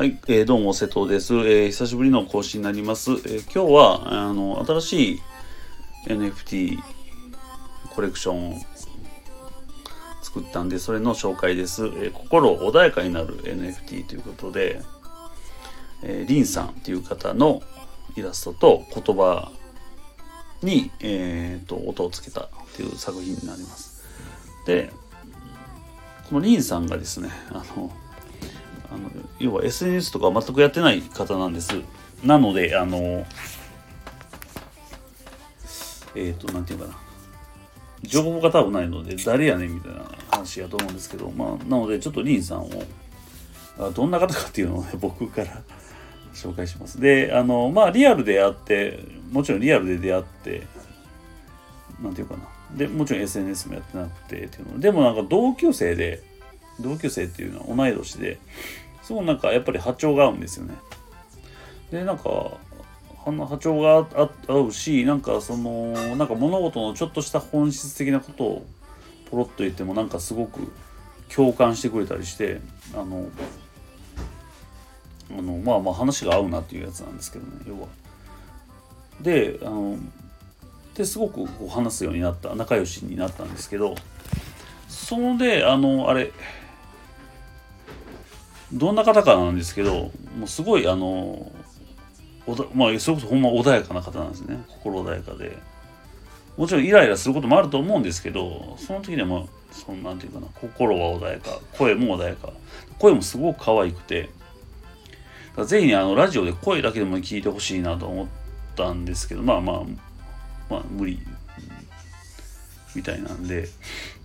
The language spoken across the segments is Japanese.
はい、えーどうも瀬戸です、えー久しぶりの更新になります。えー今日はあの新しい NFT コレクションを作ったんでそれの紹介です。え心穏やかになる NFT ということで、えーリンさんっていう方のイラストと言葉に、えーと音をつけたっていう作品になります。でこのリンさんがですねあのあの要は SNS とか全くやってない方なんです。なのであのえっ、となんていうかな。情報が多分ないので誰やねんみたいな話やと思うんですけどまあなのでちょっとリンさんをどんな方かっていうのをね 僕から 紹介します。であのまあリアルで会ってもちろんリアルで出会ってなんていうかな。でもちろん SNS もやってなくてっていうの。でもなんか同級生で同級生っていうのは同い年ですごいなんかやっぱり波長が合うんですよねでなんか波長が合合うしなんかそのなんか物事のちょっとした本質的なことをポロッと言ってもなんかすごく共感してくれたりしてあのあのまあまあ話が合うなっていうやつなんですけどね要は。であのですごくこう話すようになった仲良しになったんですけどそのであのあれどんな方かなんですけどもうすごいあのおだまあそれこそほんま穏やかな方なんですね。心穏やかで。もちろんイライラすることもあると思うんですけどその時でもそんなんていうかな心は穏やか声も穏やか声もすごく可愛くてぜひねあのラジオで声だけでも聞いてほしいなと思ったんですけどまあまあまあ無理みたいなんで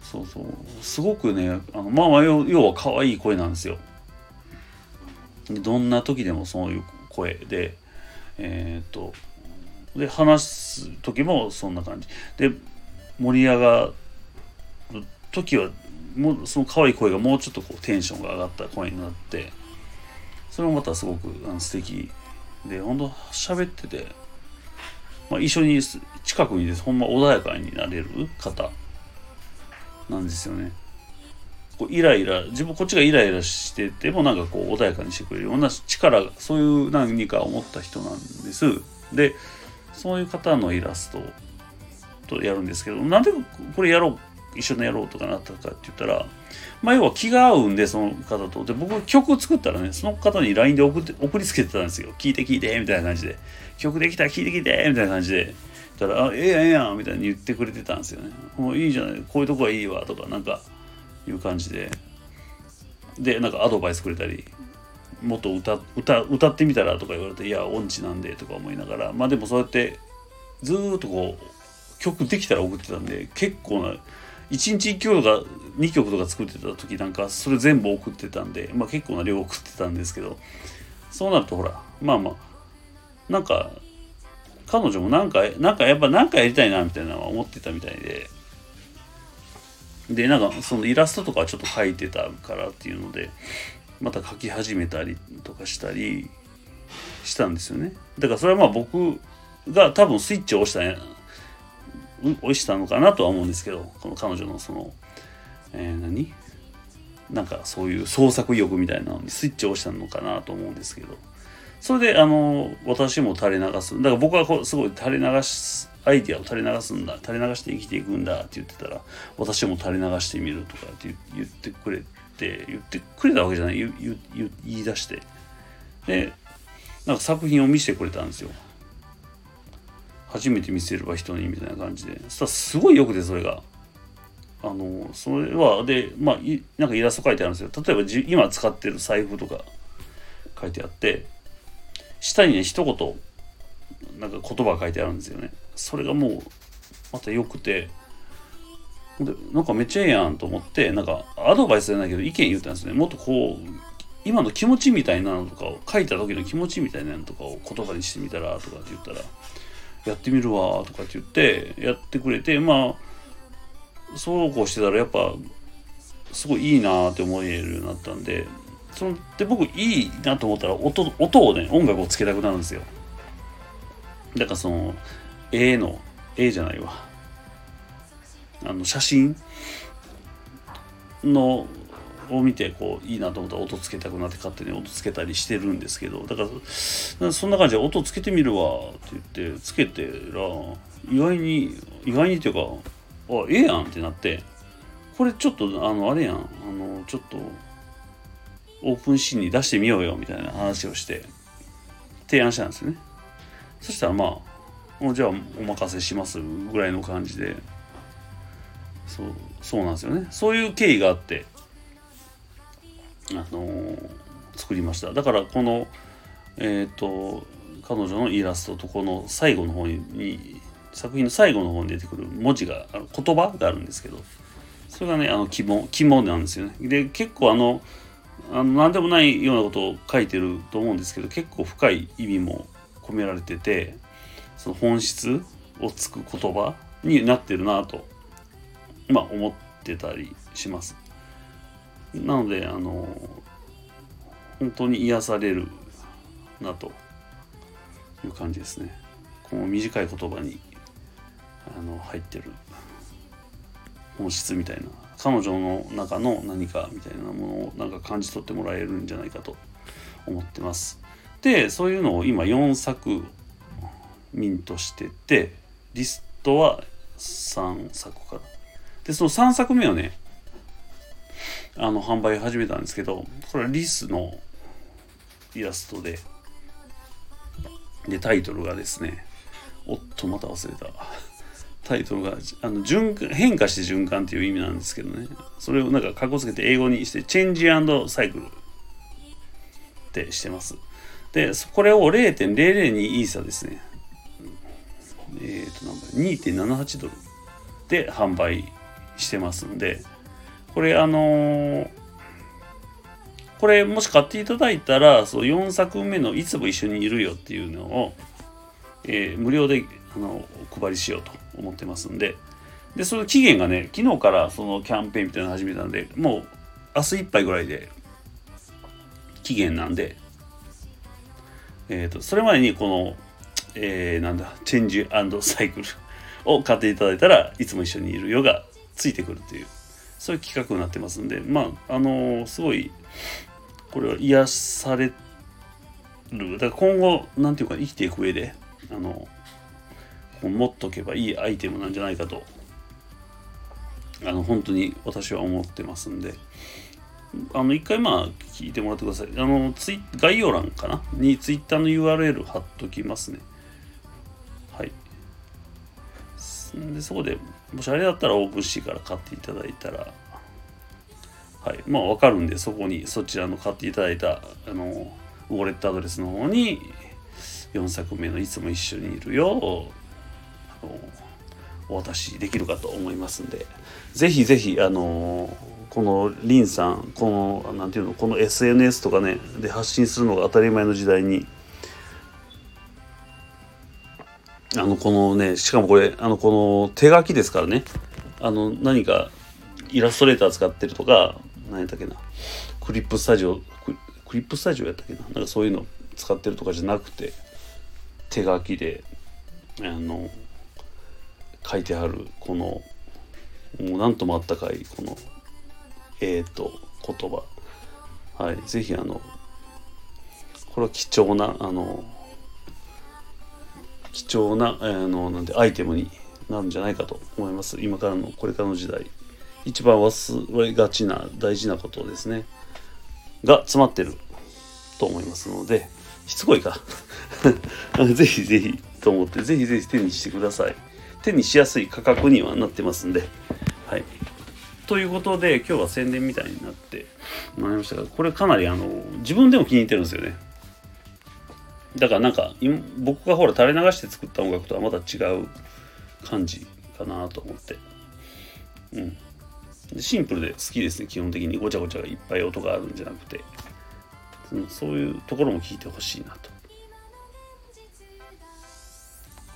そうそう。すごくねあのまあまあ要は可愛い声なんですよ。どんな時でもそういう声でえっ、とで話す時もそんな感じで盛り上がる時はもうその可愛い声がもうちょっとこうテンションが上がった声になってそれもまたすごくあの素敵で本当喋ってて、まあ、一緒に近くにですほんま穏やかになれる方なんですよね。こうイライラ自分こっちがイライラしててもなんかこう穏やかにしてくれるような力がそういう何かを持った人なんです。でそういう方のイラストとやるんですけどなんでこれやろう一緒にやろうとかなったかって言ったらまあ要は気が合うんでその方と。で僕曲作ったらねその方に LINE で送って送りつけてたんですよ。聞いて聞いてみたいな感じで。曲できたら聞いて聞いてみたいな感じで。たら「あええやんええやん」みたいに言ってくれてたんですよね「もういいじゃないこういうとこはいいわ」とかなんかいう感じで。でなんかアドバイスくれたりもっと歌歌歌ってみたらとか言われて「いや音痴なんで」とか思いながらまあでもそうやってずっとこう曲できたら送ってたんで結構な1日1曲とか2曲とか作ってた時なんかそれ全部送ってたんで、まあ、結構な量送ってたんですけどそうなるとほらまあまあなんか彼女もなんかなんかやっぱなんかやりたいなみたいなのは思ってたみたいででなんかそのイラストとかちょっと描いてたからっていうのでまた描き始めたりとかしたりしたんですよね。だからそれはまあ僕が多分スイッチを押したんや押したのかなとは思うんですけどこの彼女のその、えー何？なんかそういう創作意欲みたいなのにスイッチを押したのかなと思うんですけど。それであの私も垂れ流す。だから僕はこうすごい垂れ流すアイディアを垂れ流すんだ垂れ流して生きていくんだって言ってたら私も垂れ流してみるとかって言ってくれて言ってくれたわけじゃない言い出して。でなんか作品を見せてくれたんですよ。初めて見せれば人にみたいな感じで。そしたらすごいよくてそれが。あのそれはでまあなんかイラスト描いてあるんですよ。例えばじ今使ってる財布とか書いてあって下にね一言なんか言葉書いてあるんですよね。それがもうまた良くて。でなんかめっちゃええやんと思ってなんかアドバイスじゃないけど意見言ったんですね。もっとこう今の気持ちみたいなのとかを書いた時の気持ちみたいなのとかを言葉にしてみたらとかって言ったらやってみるわとかって言ってやってくれてまあそうこうしてたらやっぱすごいいいなって思えるようになったんでそので僕いいなと思ったら音音をね音楽をつけたくなるんですよ。だからその A の A じゃないわ。あの写真？のを見てこういいなと思ったら音つけたくなって勝手に音つけたりしてるんですけど。だからそんな感じで音つけてみるわって言ってつけてら意外に意外にっていうかあええやんってなって。これちょっとあのあれやん。あのちょっとオープンシーンに出してみようよみたいな話をして提案したんですよね。そしたらまあじゃあお任せしますぐらいの感じで。そうそうなんですよね。そういう経緯があってあのー、作りました。だからこのえっ、ー、と彼女のイラストとこの最後の方に作品の最後の方に出てくる文字が言葉があるんですけどそれがねあの肝肝なんですよね。で結構あのあの何でもないようなことを書いてると思うんですけど結構深い意味も込められててその本質をつく言葉になってるなとまあ思ってたりします。なのであの本当に癒されるなという感じですね。この短い言葉にあの入ってる本質みたいな彼女の中の何かみたいなものをなんか感じ取ってもらえるんじゃないかと思ってます。でそういうのを今4作ミントしててリストは3作かな。でその3作目をねあの販売始めたんですけどこれはリスのイラストででタイトルがですねおっとまた忘れた。タイトルがあの循変化して循環っていう意味なんですけどね。それをなんかかっこつけて英語にしてチェンジサイクルってしてます。でこれを0.002イーサですね。えっ、ー、と2.78ドルで販売してますんでこれあのー、これもし買っていただいたらそう4作目の「いつも一緒にいるよ」っていうのを、えー、無料であのお配りしようと思ってますんで。でその期限がね昨日からそのキャンペーンみたいなの始めたんでもう明日いっぱいぐらいで期限なんでえ、ー、とそれまでにこのえー、なんだチェンジサイクル を買っていただいたらいつも一緒にいるよがついてくるというそういう企画になってますんでまああのー、すごいこれは癒される。だから今後なんていうか生きていく上であの持っとけばいいアイテムなんじゃないかとあの本当に私は思ってますんで。あの一回まあ聞いてもらってください。あのツイ概要欄かな？にツイッターの URL 貼っときますね。はい。でそこでもしあれだったらオープンシーから買っていただいたら。はい。まあ分かるんでそこにそちらの買っていただいたあのウォレットアドレスの方に4作目の「いつも一緒にいるよ」をお渡しできるかと思いますんで。ぜひぜひあのこのリンさんこの何ていうのこの SNS とかねで発信するのが当たり前の時代にあのこのねしかもこれあのこの手書きですからねあの何かイラストレーター使ってるとか何やったっけなクリップスタジオクリップスタジオやったっけななんかそういうの使ってるとかじゃなくて手書きであの書いてあるこのもう何ともあったかいこのえーと言葉。はい是非あのこれは貴重なあの貴重なあのなんでアイテムになるんじゃないかと思います。今からのこれからの時代。一番忘れがちな大事なことですね。が詰まってると思いますのでしつこいか。ぜひぜひと思ってぜひぜひ手にしてください。手にしやすい価格にはなってますんで。はい。ということで今日は宣伝みたいになってなりましたがこれかなりあの自分でも気に入ってるんですよね。だからなんか僕がほら垂れ流して作った音楽とはまた違う感じかなと思って。うん。シンプルで好きですね基本的に。ごちゃごちゃがいっぱい音があるんじゃなくて。そういうところも聞いてほしいなと。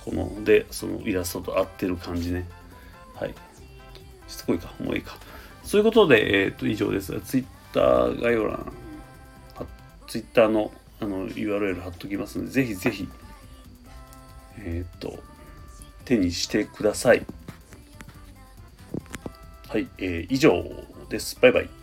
このでそのイラストと合ってる感じね。はい。しつこいかもういいか。そういうことで、えっ、ー、と以上です。ツイッター概要欄ツイッターのあの URL 貼っときますのでぜひぜひえっ、ー、と手にしてください。はい、えー、以上です。バイバイ。